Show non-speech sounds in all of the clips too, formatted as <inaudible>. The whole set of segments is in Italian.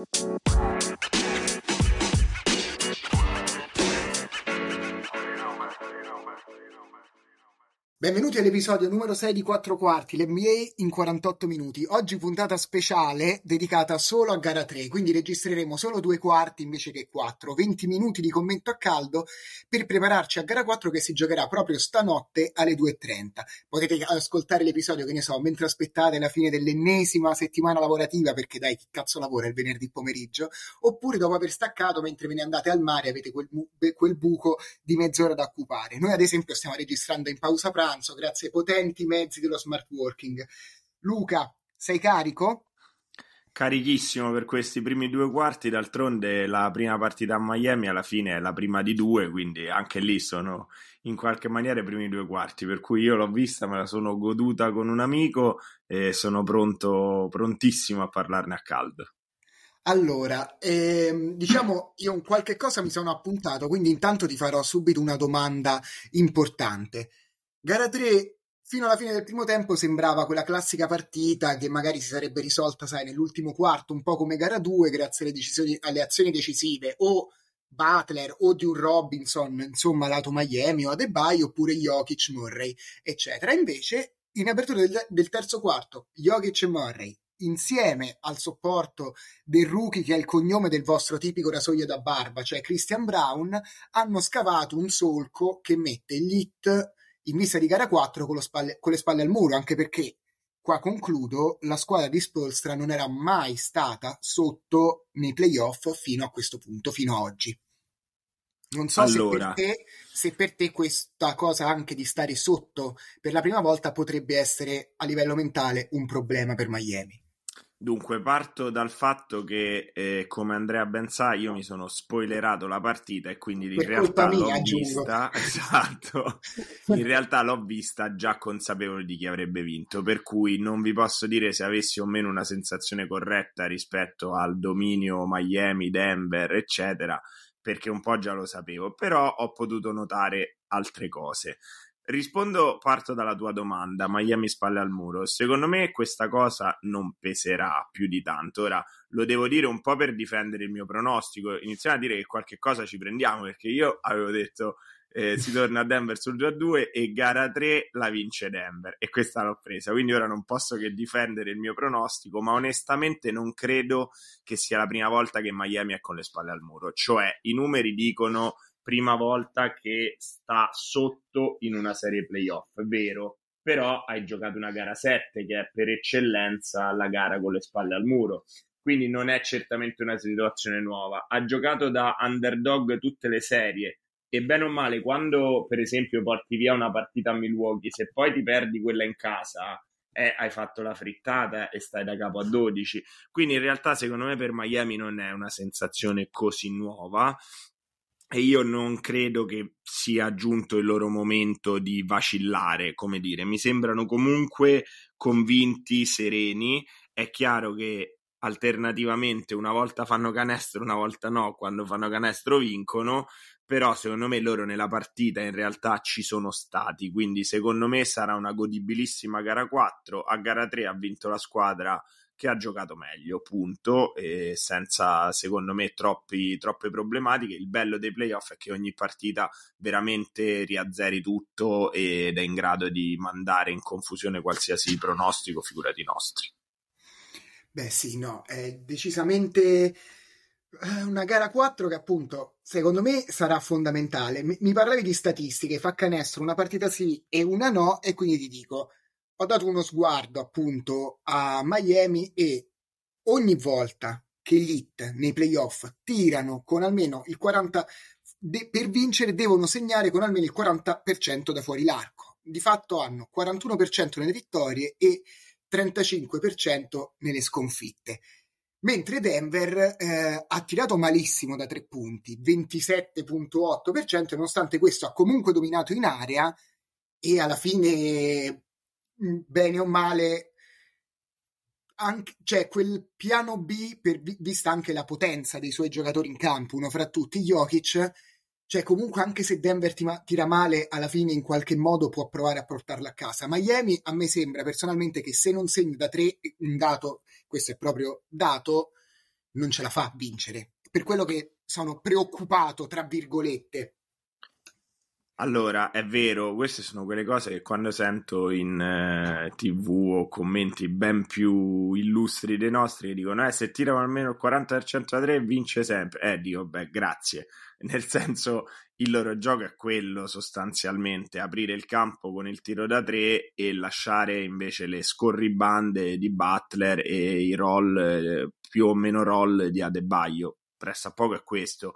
Música Benvenuti all'episodio numero 6 di 4 quarti, l'NBA in 48 minuti. Oggi puntata speciale dedicata solo a gara 3, quindi registreremo solo due quarti invece che 4, 20 minuti di commento a caldo per prepararci a gara 4 che si giocherà proprio stanotte alle 2.30. Potete ascoltare l'episodio, che ne so, mentre aspettate la fine dell'ennesima settimana lavorativa, perché dai, chi cazzo lavora il venerdì pomeriggio, oppure dopo aver staccato mentre ve ne andate al mare avete quel, quel buco di mezz'ora da occupare. Noi ad esempio stiamo registrando in pausa pranzo pranzo grazie ai potenti mezzi dello smart working. Luca, sei carico? Carichissimo per questi primi due quarti, d'altronde la prima partita a Miami alla fine è la prima di due, quindi anche lì sono in qualche maniera i primi due quarti, per cui io l'ho vista, me la sono goduta con un amico e sono pronto, prontissimo a parlarne a caldo. Allora, ehm, diciamo, io un qualche cosa mi sono appuntato, quindi intanto ti farò subito una domanda importante. Gara 3 fino alla fine del primo tempo sembrava quella classica partita che magari si sarebbe risolta, sai, nell'ultimo quarto, un po' come gara 2, grazie alle, decisioni, alle azioni decisive, o Butler o di un Robinson, insomma, lato Miami o Adebayo, oppure Jokic, Murray, eccetera. Invece, in apertura del, del terzo quarto, Jokic e Murray, insieme al supporto del rookie che è il cognome del vostro tipico rasoio da barba, cioè Christian Brown, hanno scavato un solco che mette gli hit in vista di gara 4 con, spalle, con le spalle al muro, anche perché, qua concludo, la squadra di Spolstra non era mai stata sotto nei playoff fino a questo punto, fino a oggi. Non so allora. se, per te, se per te questa cosa anche di stare sotto per la prima volta potrebbe essere a livello mentale un problema per Miami. Dunque, parto dal fatto che, eh, come Andrea ben sa, io mi sono spoilerato la partita e quindi in per realtà l'ho mia, vista. <laughs> Esatto, in realtà l'ho vista già consapevole di chi avrebbe vinto. Per cui non vi posso dire se avessi o meno una sensazione corretta rispetto al dominio Miami, Denver, eccetera, perché un po' già lo sapevo, però ho potuto notare altre cose. Rispondo, parto dalla tua domanda, Miami spalle al muro. Secondo me questa cosa non peserà più di tanto. Ora lo devo dire un po' per difendere il mio pronostico. Iniziamo a dire che qualche cosa ci prendiamo perché io avevo detto eh, si torna a Denver sul 2 a 2 e gara 3 la vince Denver e questa l'ho presa. Quindi ora non posso che difendere il mio pronostico, ma onestamente non credo che sia la prima volta che Miami è con le spalle al muro. Cioè i numeri dicono prima volta che sta sotto in una serie playoff, è vero, però hai giocato una gara 7 che è per eccellenza la gara con le spalle al muro. Quindi non è certamente una situazione nuova. Ha giocato da underdog tutte le serie e bene o male, quando per esempio porti via una partita a Milwaukee, se poi ti perdi quella in casa, eh, hai fatto la frittata e stai da capo a 12. Quindi in realtà, secondo me, per Miami non è una sensazione così nuova e io non credo che sia giunto il loro momento di vacillare, come dire, mi sembrano comunque convinti, sereni. È chiaro che alternativamente una volta fanno canestro, una volta no, quando fanno canestro vincono, però secondo me loro nella partita in realtà ci sono stati, quindi secondo me sarà una godibilissima gara 4, a gara 3 ha vinto la squadra che ha giocato meglio, punto, e senza secondo me troppi, troppe problematiche. Il bello dei playoff è che ogni partita veramente riazzeri tutto ed è in grado di mandare in confusione qualsiasi pronostico, figurati nostri. Beh sì, no, è decisamente eh, una gara 4 che appunto secondo me sarà fondamentale. Mi, mi parlavi di statistiche, fa canestro, una partita sì e una no e quindi ti dico ho dato uno sguardo appunto a Miami e ogni volta che Heat nei playoff tirano con almeno il 40 de- per vincere devono segnare con almeno il 40% da fuori l'arco. Di fatto hanno 41% nelle vittorie e 35% nelle sconfitte. Mentre Denver eh, ha tirato malissimo da tre punti, 27,8%, nonostante questo ha comunque dominato in area e alla fine bene o male, anche, cioè quel piano B, per, vista anche la potenza dei suoi giocatori in campo, uno fra tutti, Jokic, cioè comunque anche se Denver tira male, alla fine in qualche modo può provare a portarla a casa. Miami a me sembra personalmente che se non segna da tre, un dato, questo è proprio dato, non ce la fa a vincere. Per quello che sono preoccupato, tra virgolette. Allora, è vero, queste sono quelle cose che quando sento in eh, tv o commenti ben più illustri dei nostri che dicono eh, se tirano almeno il 40% da 3 vince sempre. Eh, dico, beh, grazie. <laughs> Nel senso, il loro gioco è quello sostanzialmente, aprire il campo con il tiro da 3 e lasciare invece le scorribande di Butler e i roll, eh, più o meno roll di Adebaio. Pressa poco è questo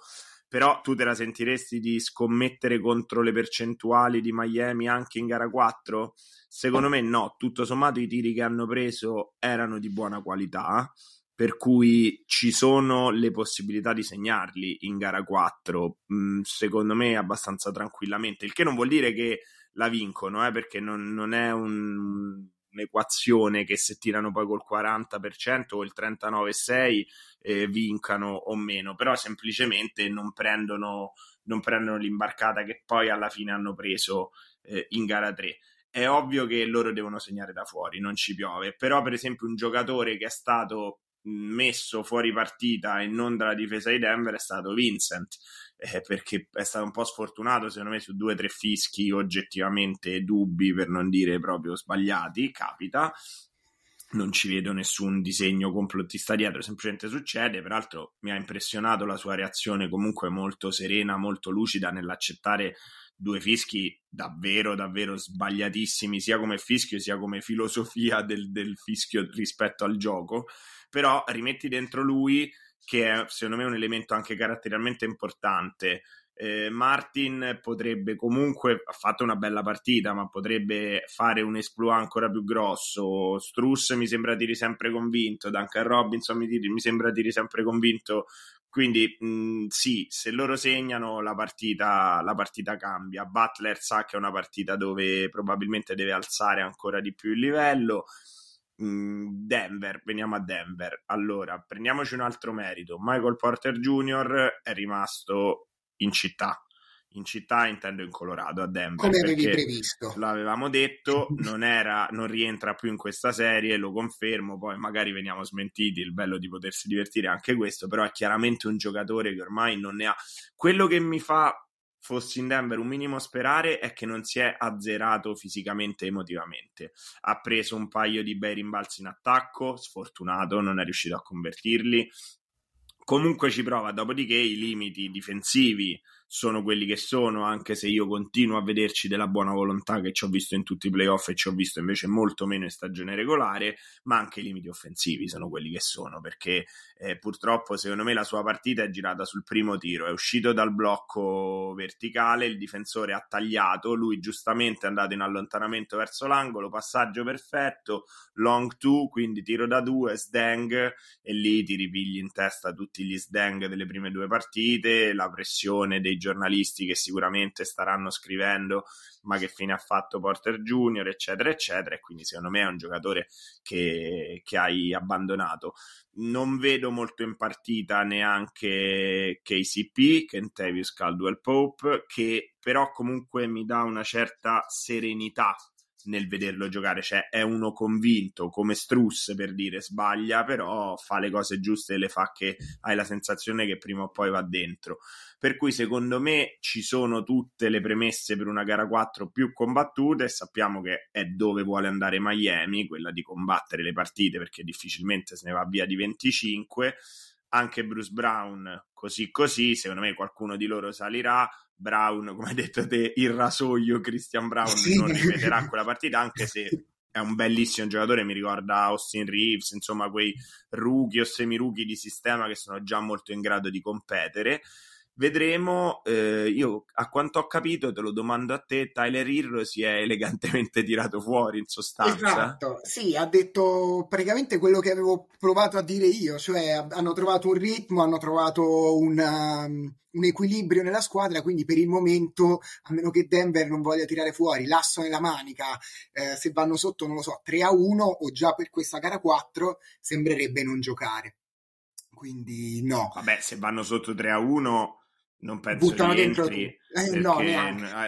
però tu te la sentiresti di scommettere contro le percentuali di Miami anche in gara 4? Secondo me no, tutto sommato i tiri che hanno preso erano di buona qualità, per cui ci sono le possibilità di segnarli in gara 4, mm, secondo me abbastanza tranquillamente, il che non vuol dire che la vincono, eh, perché non, non è un, un'equazione che se tirano poi col 40% o il 39,6% eh, vincano o meno, però semplicemente non prendono, non prendono l'imbarcata che poi alla fine hanno preso eh, in gara 3 è ovvio che loro devono segnare da fuori, non ci piove, però per esempio un giocatore che è stato messo fuori partita e non dalla difesa di Denver è stato Vincent eh, perché è stato un po' sfortunato secondo me su due o tre fischi oggettivamente dubbi per non dire proprio sbagliati capita non ci vedo nessun disegno complottista dietro, semplicemente succede. Peraltro mi ha impressionato la sua reazione comunque molto serena, molto lucida nell'accettare due fischi davvero, davvero sbagliatissimi, sia come fischio sia come filosofia del, del fischio rispetto al gioco. Però rimetti dentro lui, che è secondo me un elemento anche caratterialmente importante. Eh, Martin potrebbe comunque ha fatto una bella partita, ma potrebbe fare un esploit ancora più grosso. Struss mi sembra tiri sempre convinto, Duncan Robinson mi, tiri, mi sembra tiri sempre convinto. Quindi mh, sì, se loro segnano la partita, la partita cambia. Butler sa che è una partita dove probabilmente deve alzare ancora di più il livello. Denver, veniamo a Denver. Allora, prendiamoci un altro merito. Michael Porter Jr. è rimasto in città. In città intendo in Colorado, a Denver. Come avevi previsto. L'avevamo detto, <laughs> non, era, non rientra più in questa serie, lo confermo, poi magari veniamo smentiti, il bello di potersi divertire anche questo, però è chiaramente un giocatore che ormai non ne ha. Quello che mi fa fossi in Denver un minimo sperare è che non si è azzerato fisicamente e emotivamente. Ha preso un paio di bei rimbalzi in attacco, sfortunato, non è riuscito a convertirli comunque ci prova, dopodiché i limiti difensivi sono quelli che sono, anche se io continuo a vederci della buona volontà che ci ho visto in tutti i playoff e ci ho visto invece molto meno in stagione regolare, ma anche i limiti offensivi sono quelli che sono, perché eh, purtroppo secondo me la sua partita è girata sul primo tiro, è uscito dal blocco verticale, il difensore ha tagliato, lui giustamente è andato in allontanamento verso l'angolo, passaggio perfetto, long two, quindi tiro da due, sdang e lì ti ripigli in testa tutti gli sdang delle prime due partite, la pressione dei giornalisti che sicuramente staranno scrivendo ma che fine ha fatto Porter Junior, eccetera, eccetera. E quindi secondo me è un giocatore che, che hai abbandonato. Non vedo molto in partita neanche KCP, Kentavious Caldwell Pope, che però comunque mi dà una certa serenità nel vederlo giocare, cioè è uno convinto come Struss per dire sbaglia, però fa le cose giuste e le fa che hai la sensazione che prima o poi va dentro. Per cui secondo me ci sono tutte le premesse per una gara 4 più combattute. E sappiamo che è dove vuole andare Miami, quella di combattere le partite perché difficilmente se ne va via di 25 anche Bruce Brown così così, secondo me qualcuno di loro salirà, Brown, come hai detto te, il rasoio Christian Brown sì. non ripeterà <laughs> quella partita, anche se è un bellissimo giocatore, mi ricorda Austin Reeves, insomma quei rookie o semi-rookie di sistema che sono già molto in grado di competere. Vedremo, eh, io a quanto ho capito, te lo domando a te, Tyler Hero si è elegantemente tirato fuori in sostanza. Esatto, sì, ha detto praticamente quello che avevo provato a dire io, cioè hanno trovato un ritmo, hanno trovato una, um, un equilibrio nella squadra, quindi per il momento, a meno che Denver non voglia tirare fuori l'asso nella manica, eh, se vanno sotto, non lo so, 3 a 1 o già per questa gara 4, sembrerebbe non giocare. Quindi no. Vabbè, se vanno sotto 3 a 1 non penso Buttano rientri eh, perché, no,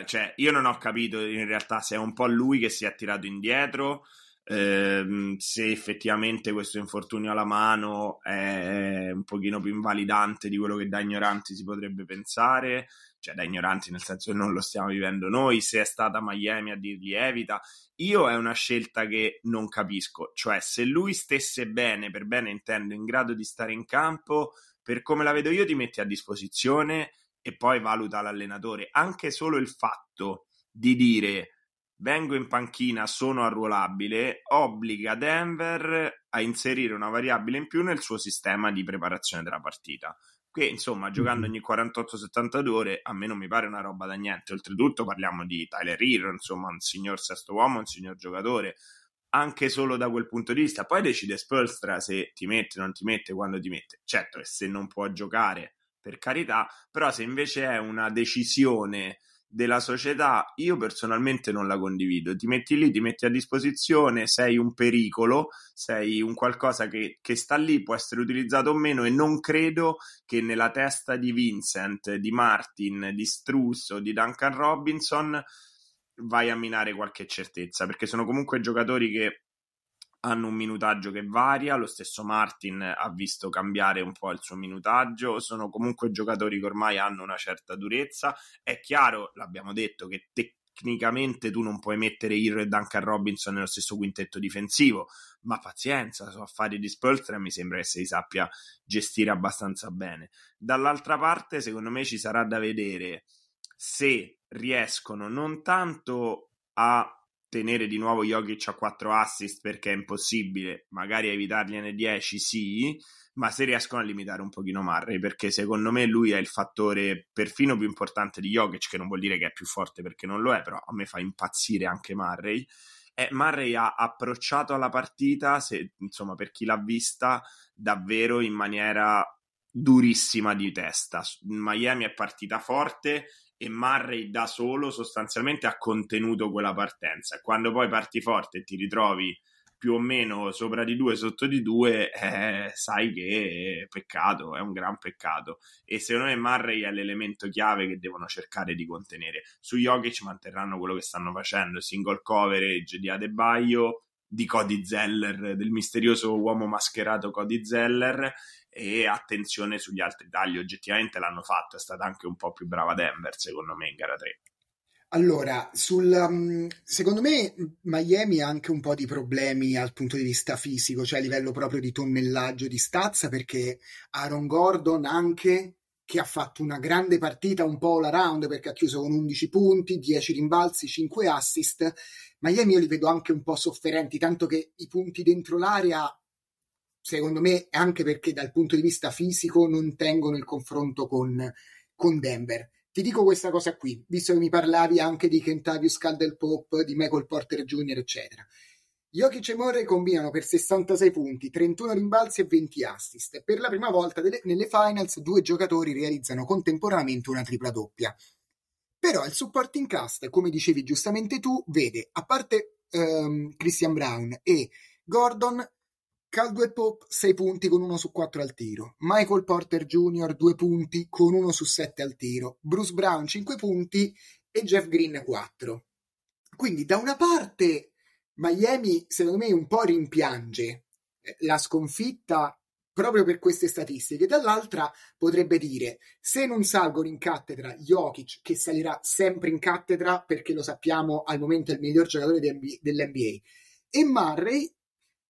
cioè, io non ho capito in realtà se è un po' lui che si è tirato indietro ehm, se effettivamente questo infortunio alla mano è un pochino più invalidante di quello che da ignoranti si potrebbe pensare, cioè da ignoranti nel senso che non lo stiamo vivendo noi, se è stata Miami a dirgli evita, io è una scelta che non capisco, cioè se lui stesse bene, per bene intendo, in grado di stare in campo, per come la vedo io ti metti a disposizione e poi valuta l'allenatore, anche solo il fatto di dire vengo in panchina, sono arruolabile, obbliga Denver a inserire una variabile in più nel suo sistema di preparazione della partita. Che insomma, giocando ogni 48-72 ore, a me non mi pare una roba da niente. Oltretutto, parliamo di Tyler Hero, insomma, un signor sesto uomo, un signor giocatore, anche solo da quel punto di vista. Poi decide Spolstra se ti mette, non ti mette, quando ti mette. Certo, e se non può giocare, per carità, però se invece è una decisione della società, io personalmente non la condivido. Ti metti lì, ti metti a disposizione, sei un pericolo, sei un qualcosa che, che sta lì, può essere utilizzato o meno e non credo che nella testa di Vincent, di Martin, di Struss o di Duncan Robinson vai a minare qualche certezza, perché sono comunque giocatori che hanno un minutaggio che varia, lo stesso Martin ha visto cambiare un po' il suo minutaggio, sono comunque giocatori che ormai hanno una certa durezza, è chiaro, l'abbiamo detto, che tecnicamente tu non puoi mettere Hero e Duncan Robinson nello stesso quintetto difensivo, ma pazienza, sono affari di Spolstra mi sembra che si sappia gestire abbastanza bene. Dall'altra parte, secondo me ci sarà da vedere se riescono non tanto a tenere di nuovo Jokic a 4 assist perché è impossibile, magari evitargliene 10 sì, ma se riescono a limitare un pochino Murray, perché secondo me lui è il fattore perfino più importante di Jokic, che non vuol dire che è più forte perché non lo è, però a me fa impazzire anche Murray. E Murray ha approcciato alla partita, se, insomma, per chi l'ha vista, davvero in maniera durissima di testa. Miami è partita forte, e Murray da solo sostanzialmente ha contenuto quella partenza. Quando poi parti forte e ti ritrovi più o meno sopra di due, sotto di due, eh, sai che è peccato, è un gran peccato. E secondo me Murray è l'elemento chiave che devono cercare di contenere. Su Jokic manterranno quello che stanno facendo, single coverage di Adebaio, di Cody Zeller, del misterioso uomo mascherato Cody Zeller e attenzione sugli altri tagli, oggettivamente l'hanno fatto, è stata anche un po' più brava Denver secondo me in gara 3. Allora, sul, um, secondo me Miami ha anche un po' di problemi dal punto di vista fisico, cioè a livello proprio di tonnellaggio di stazza, perché Aaron Gordon anche che ha fatto una grande partita un po' all around perché ha chiuso con 11 punti, 10 rimbalzi, 5 assist. Miami io li vedo anche un po' sofferenti, tanto che i punti dentro l'area secondo me anche perché dal punto di vista fisico non tengono il confronto con, con Denver. Ti dico questa cosa qui, visto che mi parlavi anche di Kentavious Caldwell Pop, di Michael Porter Jr., eccetera. Jokic e Murray combinano per 66 punti, 31 rimbalzi e 20 assist. Per la prima volta delle, nelle finals due giocatori realizzano contemporaneamente una tripla doppia. Però il supporting cast, come dicevi giustamente tu, vede, a parte um, Christian Brown e Gordon, Caldwell Pope 6 punti con 1 su 4 al tiro, Michael Porter Jr. 2 punti con 1 su 7 al tiro, Bruce Brown 5 punti e Jeff Green 4. Quindi da una parte Miami secondo me un po' rimpiange eh, la sconfitta proprio per queste statistiche, dall'altra potrebbe dire se non salgono in cattedra Jokic che salirà sempre in cattedra perché lo sappiamo al momento è il miglior giocatore dell'NBA e Murray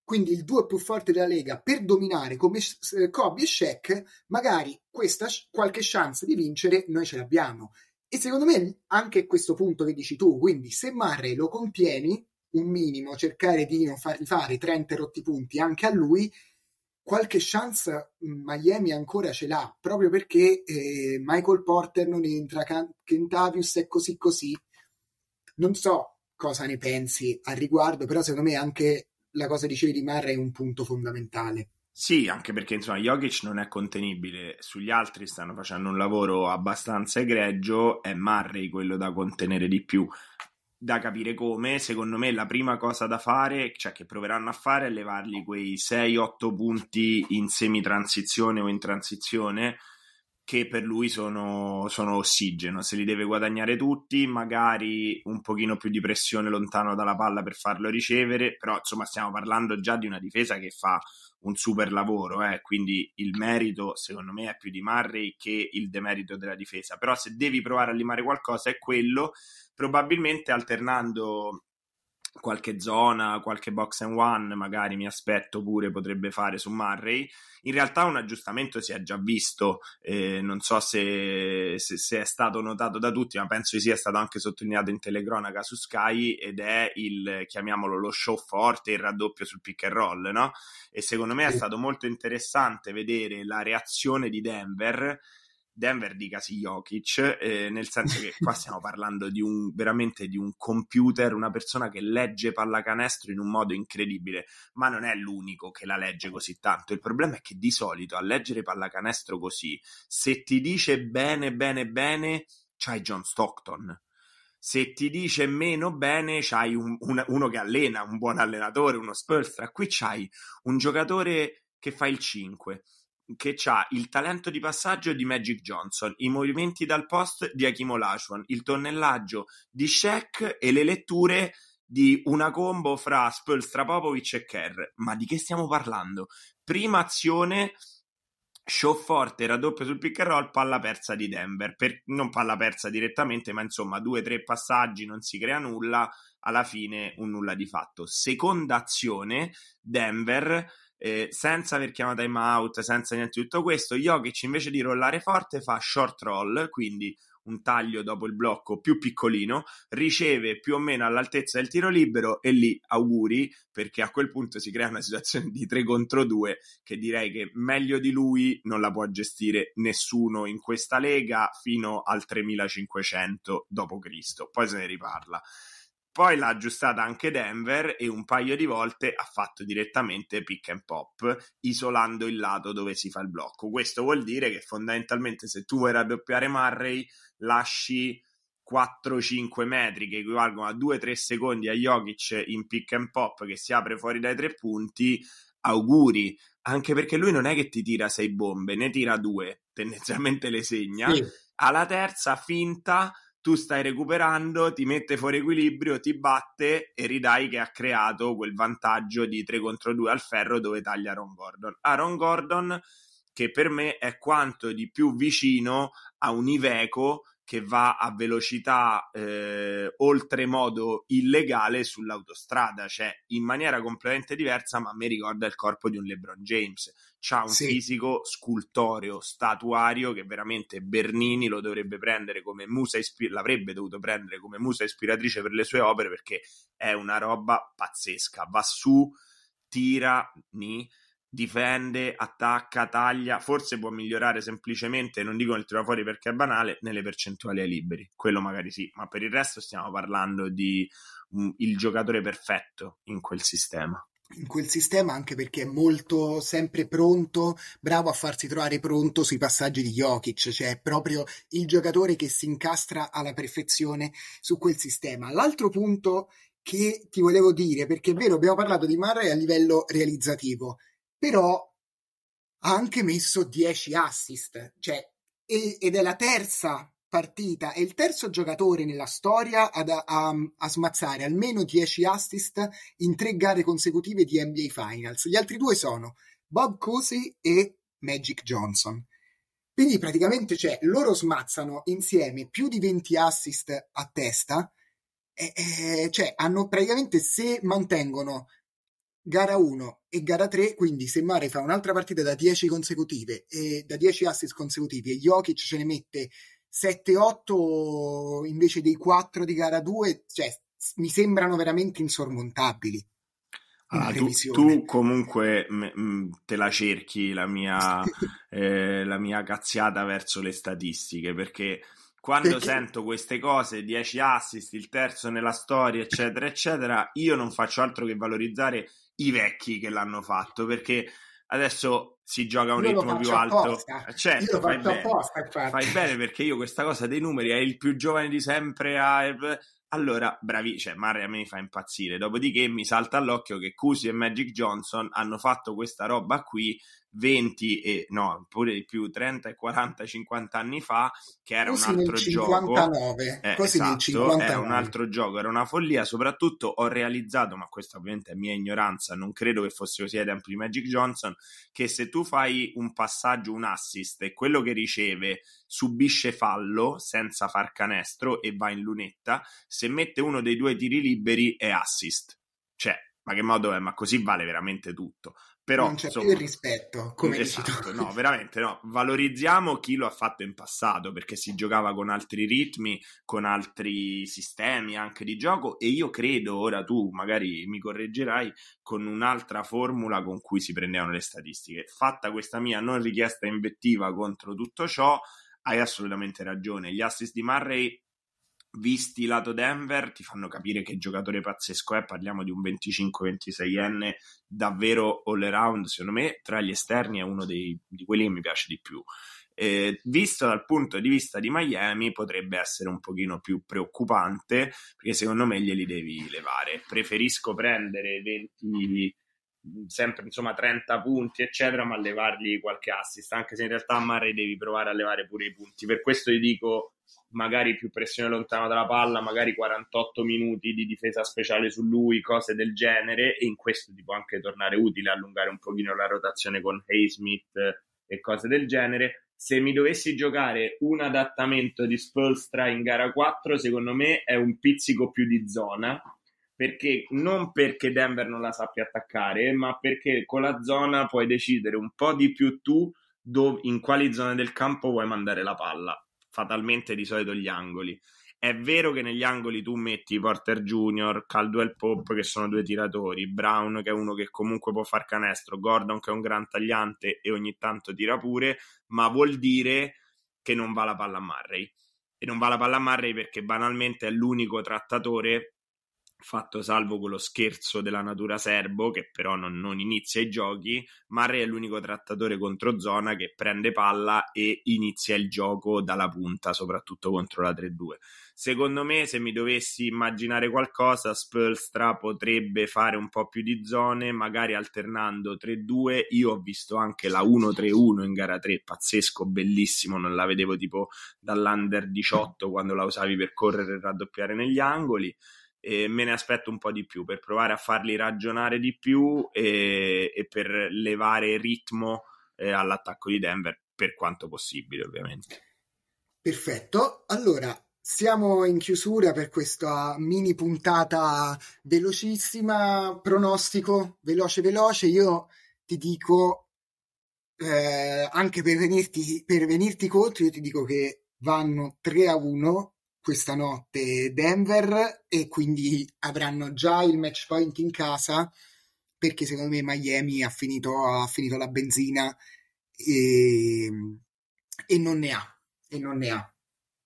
quindi il duo più forte della Lega, per dominare come Kobe e Shaq, magari questa qualche chance di vincere noi ce l'abbiamo. E secondo me anche questo punto che dici tu, quindi se Murray lo contieni, un minimo, cercare di non fargli fare 30 rotti punti anche a lui, qualche chance Miami ancora ce l'ha, proprio perché eh, Michael Porter non entra, Kentavius è così così. Non so cosa ne pensi al riguardo, però secondo me anche la cosa dicevi di Marra è un punto fondamentale. Sì, anche perché insomma Jokic non è contenibile, sugli altri stanno facendo un lavoro abbastanza egregio, è Murray quello da contenere di più. Da capire come, secondo me la prima cosa da fare, cioè che proveranno a fare, è levargli quei 6-8 punti in semi-transizione o in transizione, che per lui sono, sono, ossigeno, se li deve guadagnare tutti, magari un pochino più di pressione lontano dalla palla per farlo ricevere, però insomma stiamo parlando già di una difesa che fa un super lavoro, eh? quindi il merito secondo me è più di Murray che il demerito della difesa, però se devi provare a limare qualcosa è quello, probabilmente alternando qualche zona, qualche box and one, magari mi aspetto pure potrebbe fare su Murray. In realtà un aggiustamento si è già visto, eh, non so se, se, se, è stato notato da tutti, ma penso sia stato anche sottolineato in telecronaca su Sky ed è il, chiamiamolo, lo show forte, il raddoppio sul pick and roll, no? E secondo me è stato molto interessante vedere la reazione di Denver Denver di Casi Jokic, eh, nel senso che qua stiamo parlando di un veramente di un computer, una persona che legge pallacanestro in un modo incredibile, ma non è l'unico che la legge così tanto. Il problema è che di solito a leggere pallacanestro così, se ti dice bene, bene, bene, c'hai John Stockton. Se ti dice meno bene, c'hai un, un, uno che allena, un buon allenatore, uno Spurs. Qui c'hai un giocatore che fa il 5 che ha il talento di passaggio di Magic Johnson, i movimenti dal post di Hakim Olajuwon, il tonnellaggio di Shaq e le letture di una combo fra Spolstra Popovic e Kerr. Ma di che stiamo parlando? Prima azione show forte, raddoppio sul pick and roll, palla persa di Denver. Per, non palla persa direttamente, ma insomma, due o tre passaggi, non si crea nulla. Alla fine un nulla di fatto. Seconda azione, Denver eh, senza aver chiamato time out, senza niente di tutto questo, Jokic invece di rollare forte fa short roll, quindi un taglio dopo il blocco più piccolino, riceve più o meno all'altezza del tiro libero e lì auguri perché a quel punto si crea una situazione di 3 contro 2 che direi che meglio di lui non la può gestire nessuno in questa lega fino al 3500 d.C. Poi se ne riparla. Poi l'ha aggiustata anche Denver e un paio di volte ha fatto direttamente pick and pop, isolando il lato dove si fa il blocco. Questo vuol dire che fondamentalmente se tu vuoi raddoppiare Murray, lasci 4-5 metri che equivalgono a 2-3 secondi a Jokic in pick and pop che si apre fuori dai tre punti, auguri, anche perché lui non è che ti tira 6 bombe, ne tira 2, tendenzialmente le segna. Sì. Alla terza finta tu stai recuperando, ti mette fuori equilibrio, ti batte e ridai che ha creato quel vantaggio di 3 contro 2 al ferro dove taglia Aaron Gordon. Aaron Gordon che per me è quanto di più vicino a un Iveco che va a velocità eh, oltremodo illegale sull'autostrada, cioè in maniera completamente diversa, ma mi ricorda il corpo di un LeBron James. C'ha un sì. fisico scultoreo, statuario che veramente Bernini lo dovrebbe prendere come musa ispir- l'avrebbe dovuto prendere come musa ispiratrice per le sue opere perché è una roba pazzesca. Va su, tira, ni difende, attacca, taglia, forse può migliorare semplicemente, non dico nel tiro fuori perché è banale, nelle percentuali ai liberi, quello magari sì, ma per il resto stiamo parlando di um, il giocatore perfetto in quel sistema in quel sistema anche perché è molto sempre pronto, bravo a farsi trovare pronto sui passaggi di Jokic, cioè è proprio il giocatore che si incastra alla perfezione su quel sistema. L'altro punto che ti volevo dire, perché è vero, abbiamo parlato di Murray a livello realizzativo, però ha anche messo 10 assist, cioè, ed è la terza partita, è il terzo giocatore nella storia ad, a, a, smazzare almeno 10 assist in tre gare consecutive di NBA Finals. Gli altri due sono Bob Cousy e Magic Johnson. Quindi praticamente cioè, loro smazzano insieme più di 20 assist a testa, e, e, cioè hanno praticamente se mantengono gara 1 e gara 3, quindi se Mare fa un'altra partita da 10 consecutive e da 10 assist consecutivi e Jokic ce ne mette 7-8 invece dei 4 di gara 2, cioè mi sembrano veramente insormontabili. Ah, tu, tu, comunque m- te la cerchi la mia, <laughs> eh, la mia cazziata verso le statistiche perché quando perché... sento queste cose, 10 assist, il terzo nella storia, eccetera, eccetera, io non faccio altro che valorizzare i vecchi che l'hanno fatto perché adesso si gioca a un io ritmo più alto. Apposta. Eh, certo, fai bene. Apposta, fai bene perché io questa cosa dei numeri è il più giovane di sempre. A... Allora, bravi, cioè Mare a me mi fa impazzire. Dopodiché mi salta all'occhio che Cusi e Magic Johnson hanno fatto questa roba qui 20 e no, pure di più, 30 e 40, 50 anni fa, che era così un altro 59, gioco. Eh, così esatto, nel 59. era un altro gioco, era una follia. Soprattutto ho realizzato, ma questa ovviamente è mia ignoranza, non credo che fosse così ai tempi di Magic Johnson, che se tu fai un passaggio, un assist e quello che riceve subisce fallo senza far canestro e va in lunetta, se mette uno dei due tiri liberi è assist. Cioè, ma che modo è? Ma così vale veramente tutto. Però, non c'è insomma, più il rispetto, come esatto, no, <laughs> veramente no. Valorizziamo chi lo ha fatto in passato perché si giocava con altri ritmi, con altri sistemi anche di gioco e io credo, ora tu magari mi correggerai, con un'altra formula con cui si prendevano le statistiche. Fatta questa mia non richiesta invettiva contro tutto ciò, hai assolutamente ragione. Gli assist di Murray visti lato Denver ti fanno capire che giocatore pazzesco è, parliamo di un 25-26enne davvero all around, secondo me tra gli esterni è uno dei, di quelli che mi piace di più. Eh, visto dal punto di vista di Miami potrebbe essere un pochino più preoccupante perché secondo me glieli devi levare. Preferisco prendere 20 sempre insomma 30 punti eccetera ma levargli qualche assist anche se in realtà a Murray devi provare a levare pure i punti per questo ti dico magari più pressione lontana dalla palla, magari 48 minuti di difesa speciale su lui, cose del genere, e in questo ti può anche tornare utile allungare un pochino la rotazione con Haysmith e cose del genere. Se mi dovessi giocare un adattamento di Spolstra in gara 4, secondo me è un pizzico più di zona, perché non perché Denver non la sappia attaccare, ma perché con la zona puoi decidere un po' di più tu dove, in quali zone del campo vuoi mandare la palla fatalmente di solito gli angoli. È vero che negli angoli tu metti Porter Junior, Caldwell Pope che sono due tiratori, Brown che è uno che comunque può far canestro, Gordon che è un gran tagliante e ogni tanto tira pure, ma vuol dire che non va la palla a Murray. E non va la palla a Murray perché banalmente è l'unico trattatore fatto salvo quello scherzo della natura serbo, che però non, non, inizia i giochi, Murray è l'unico trattatore contro zona che prende palla e inizia il gioco dalla punta, soprattutto contro la 3-2. Secondo me, se mi dovessi immaginare qualcosa, Spolstra potrebbe fare un po' più di zone, magari alternando 3-2. Io ho visto anche la 1-3-1 in gara 3, pazzesco, bellissimo, non la vedevo tipo dall'under 18 quando la usavi per correre e raddoppiare negli angoli e me ne aspetto un po' di più per provare a farli ragionare di più e, e per levare ritmo eh, all'attacco di Denver per quanto possibile ovviamente. Perfetto, allora siamo in chiusura per questa mini puntata velocissima, pronostico veloce veloce, io ti dico eh, anche per venirti, per venirti contro, io ti dico che vanno 3 a 1 questa notte Denver e quindi avranno già il match point in casa perché secondo me Miami ha finito, ha finito la benzina e, e, non ne ha, e non ne ha.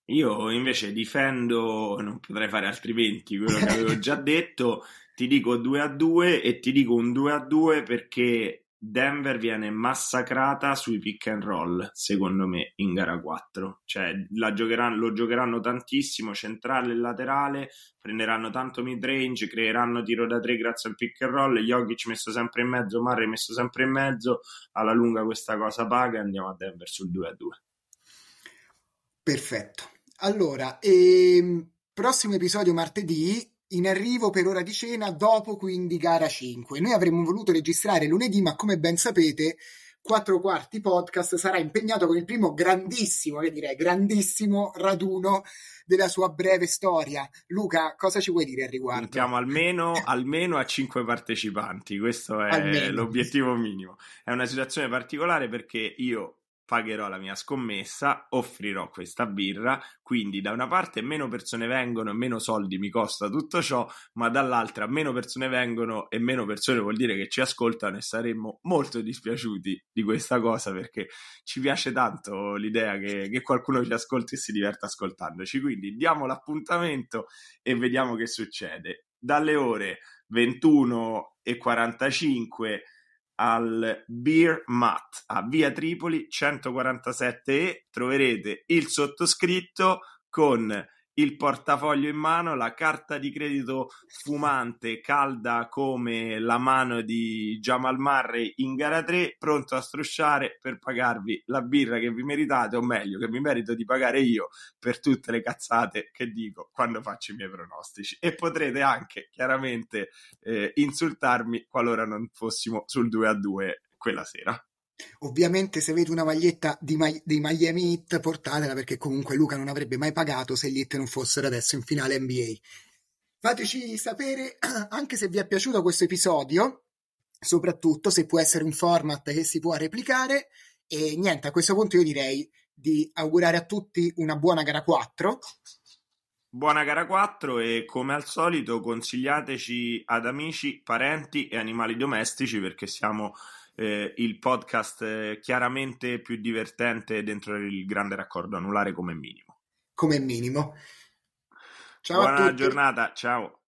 Io invece difendo, non potrei fare altrimenti, quello che avevo già <laughs> detto, ti dico 2 a 2 e ti dico un 2 a 2 perché Denver viene massacrata sui pick and roll, secondo me, in gara 4. Cioè, giocheranno, lo giocheranno tantissimo, centrale e laterale, prenderanno tanto mid range, creeranno tiro da 3 grazie al pick and roll. Jokic messo sempre in mezzo, Murray messo sempre in mezzo. Alla lunga questa cosa paga e andiamo a Denver sul 2 a 2. Perfetto. Allora, ehm, prossimo episodio martedì in arrivo per ora di cena, dopo quindi gara 5. Noi avremmo voluto registrare lunedì, ma come ben sapete, quattro quarti podcast sarà impegnato con il primo grandissimo, che direi grandissimo raduno della sua breve storia. Luca, cosa ci vuoi dire al riguardo? Puntiamo almeno, almeno a cinque partecipanti, questo è almeno. l'obiettivo minimo. È una situazione particolare perché io pagherò la mia scommessa, offrirò questa birra, quindi da una parte meno persone vengono e meno soldi mi costa tutto ciò, ma dall'altra meno persone vengono e meno persone vuol dire che ci ascoltano e saremmo molto dispiaciuti di questa cosa perché ci piace tanto l'idea che, che qualcuno ci ascolti e si diverta ascoltandoci, quindi diamo l'appuntamento e vediamo che succede. Dalle ore 21 e 45 al Beer Mat a Via Tripoli 147 e troverete il sottoscritto con il portafoglio in mano, la carta di credito fumante, calda come la mano di Jamal Murray in gara 3, pronto a strusciare per pagarvi la birra che vi meritate, o meglio, che mi merito di pagare io per tutte le cazzate che dico quando faccio i miei pronostici. E potrete anche chiaramente eh, insultarmi qualora non fossimo sul 2 a 2 quella sera. Ovviamente se avete una maglietta di Ma- dei Miami Heat portatela perché comunque Luca non avrebbe mai pagato se gli Heat non fossero adesso in finale NBA. Fateci sapere <clears throat> anche se vi è piaciuto questo episodio, soprattutto se può essere un format che si può replicare e niente, a questo punto io direi di augurare a tutti una buona gara 4. Buona gara 4 e come al solito consigliateci ad amici, parenti e animali domestici perché siamo eh, il podcast eh, chiaramente più divertente dentro il grande raccordo anulare come minimo. Come minimo. Ciao Buona giornata, ciao.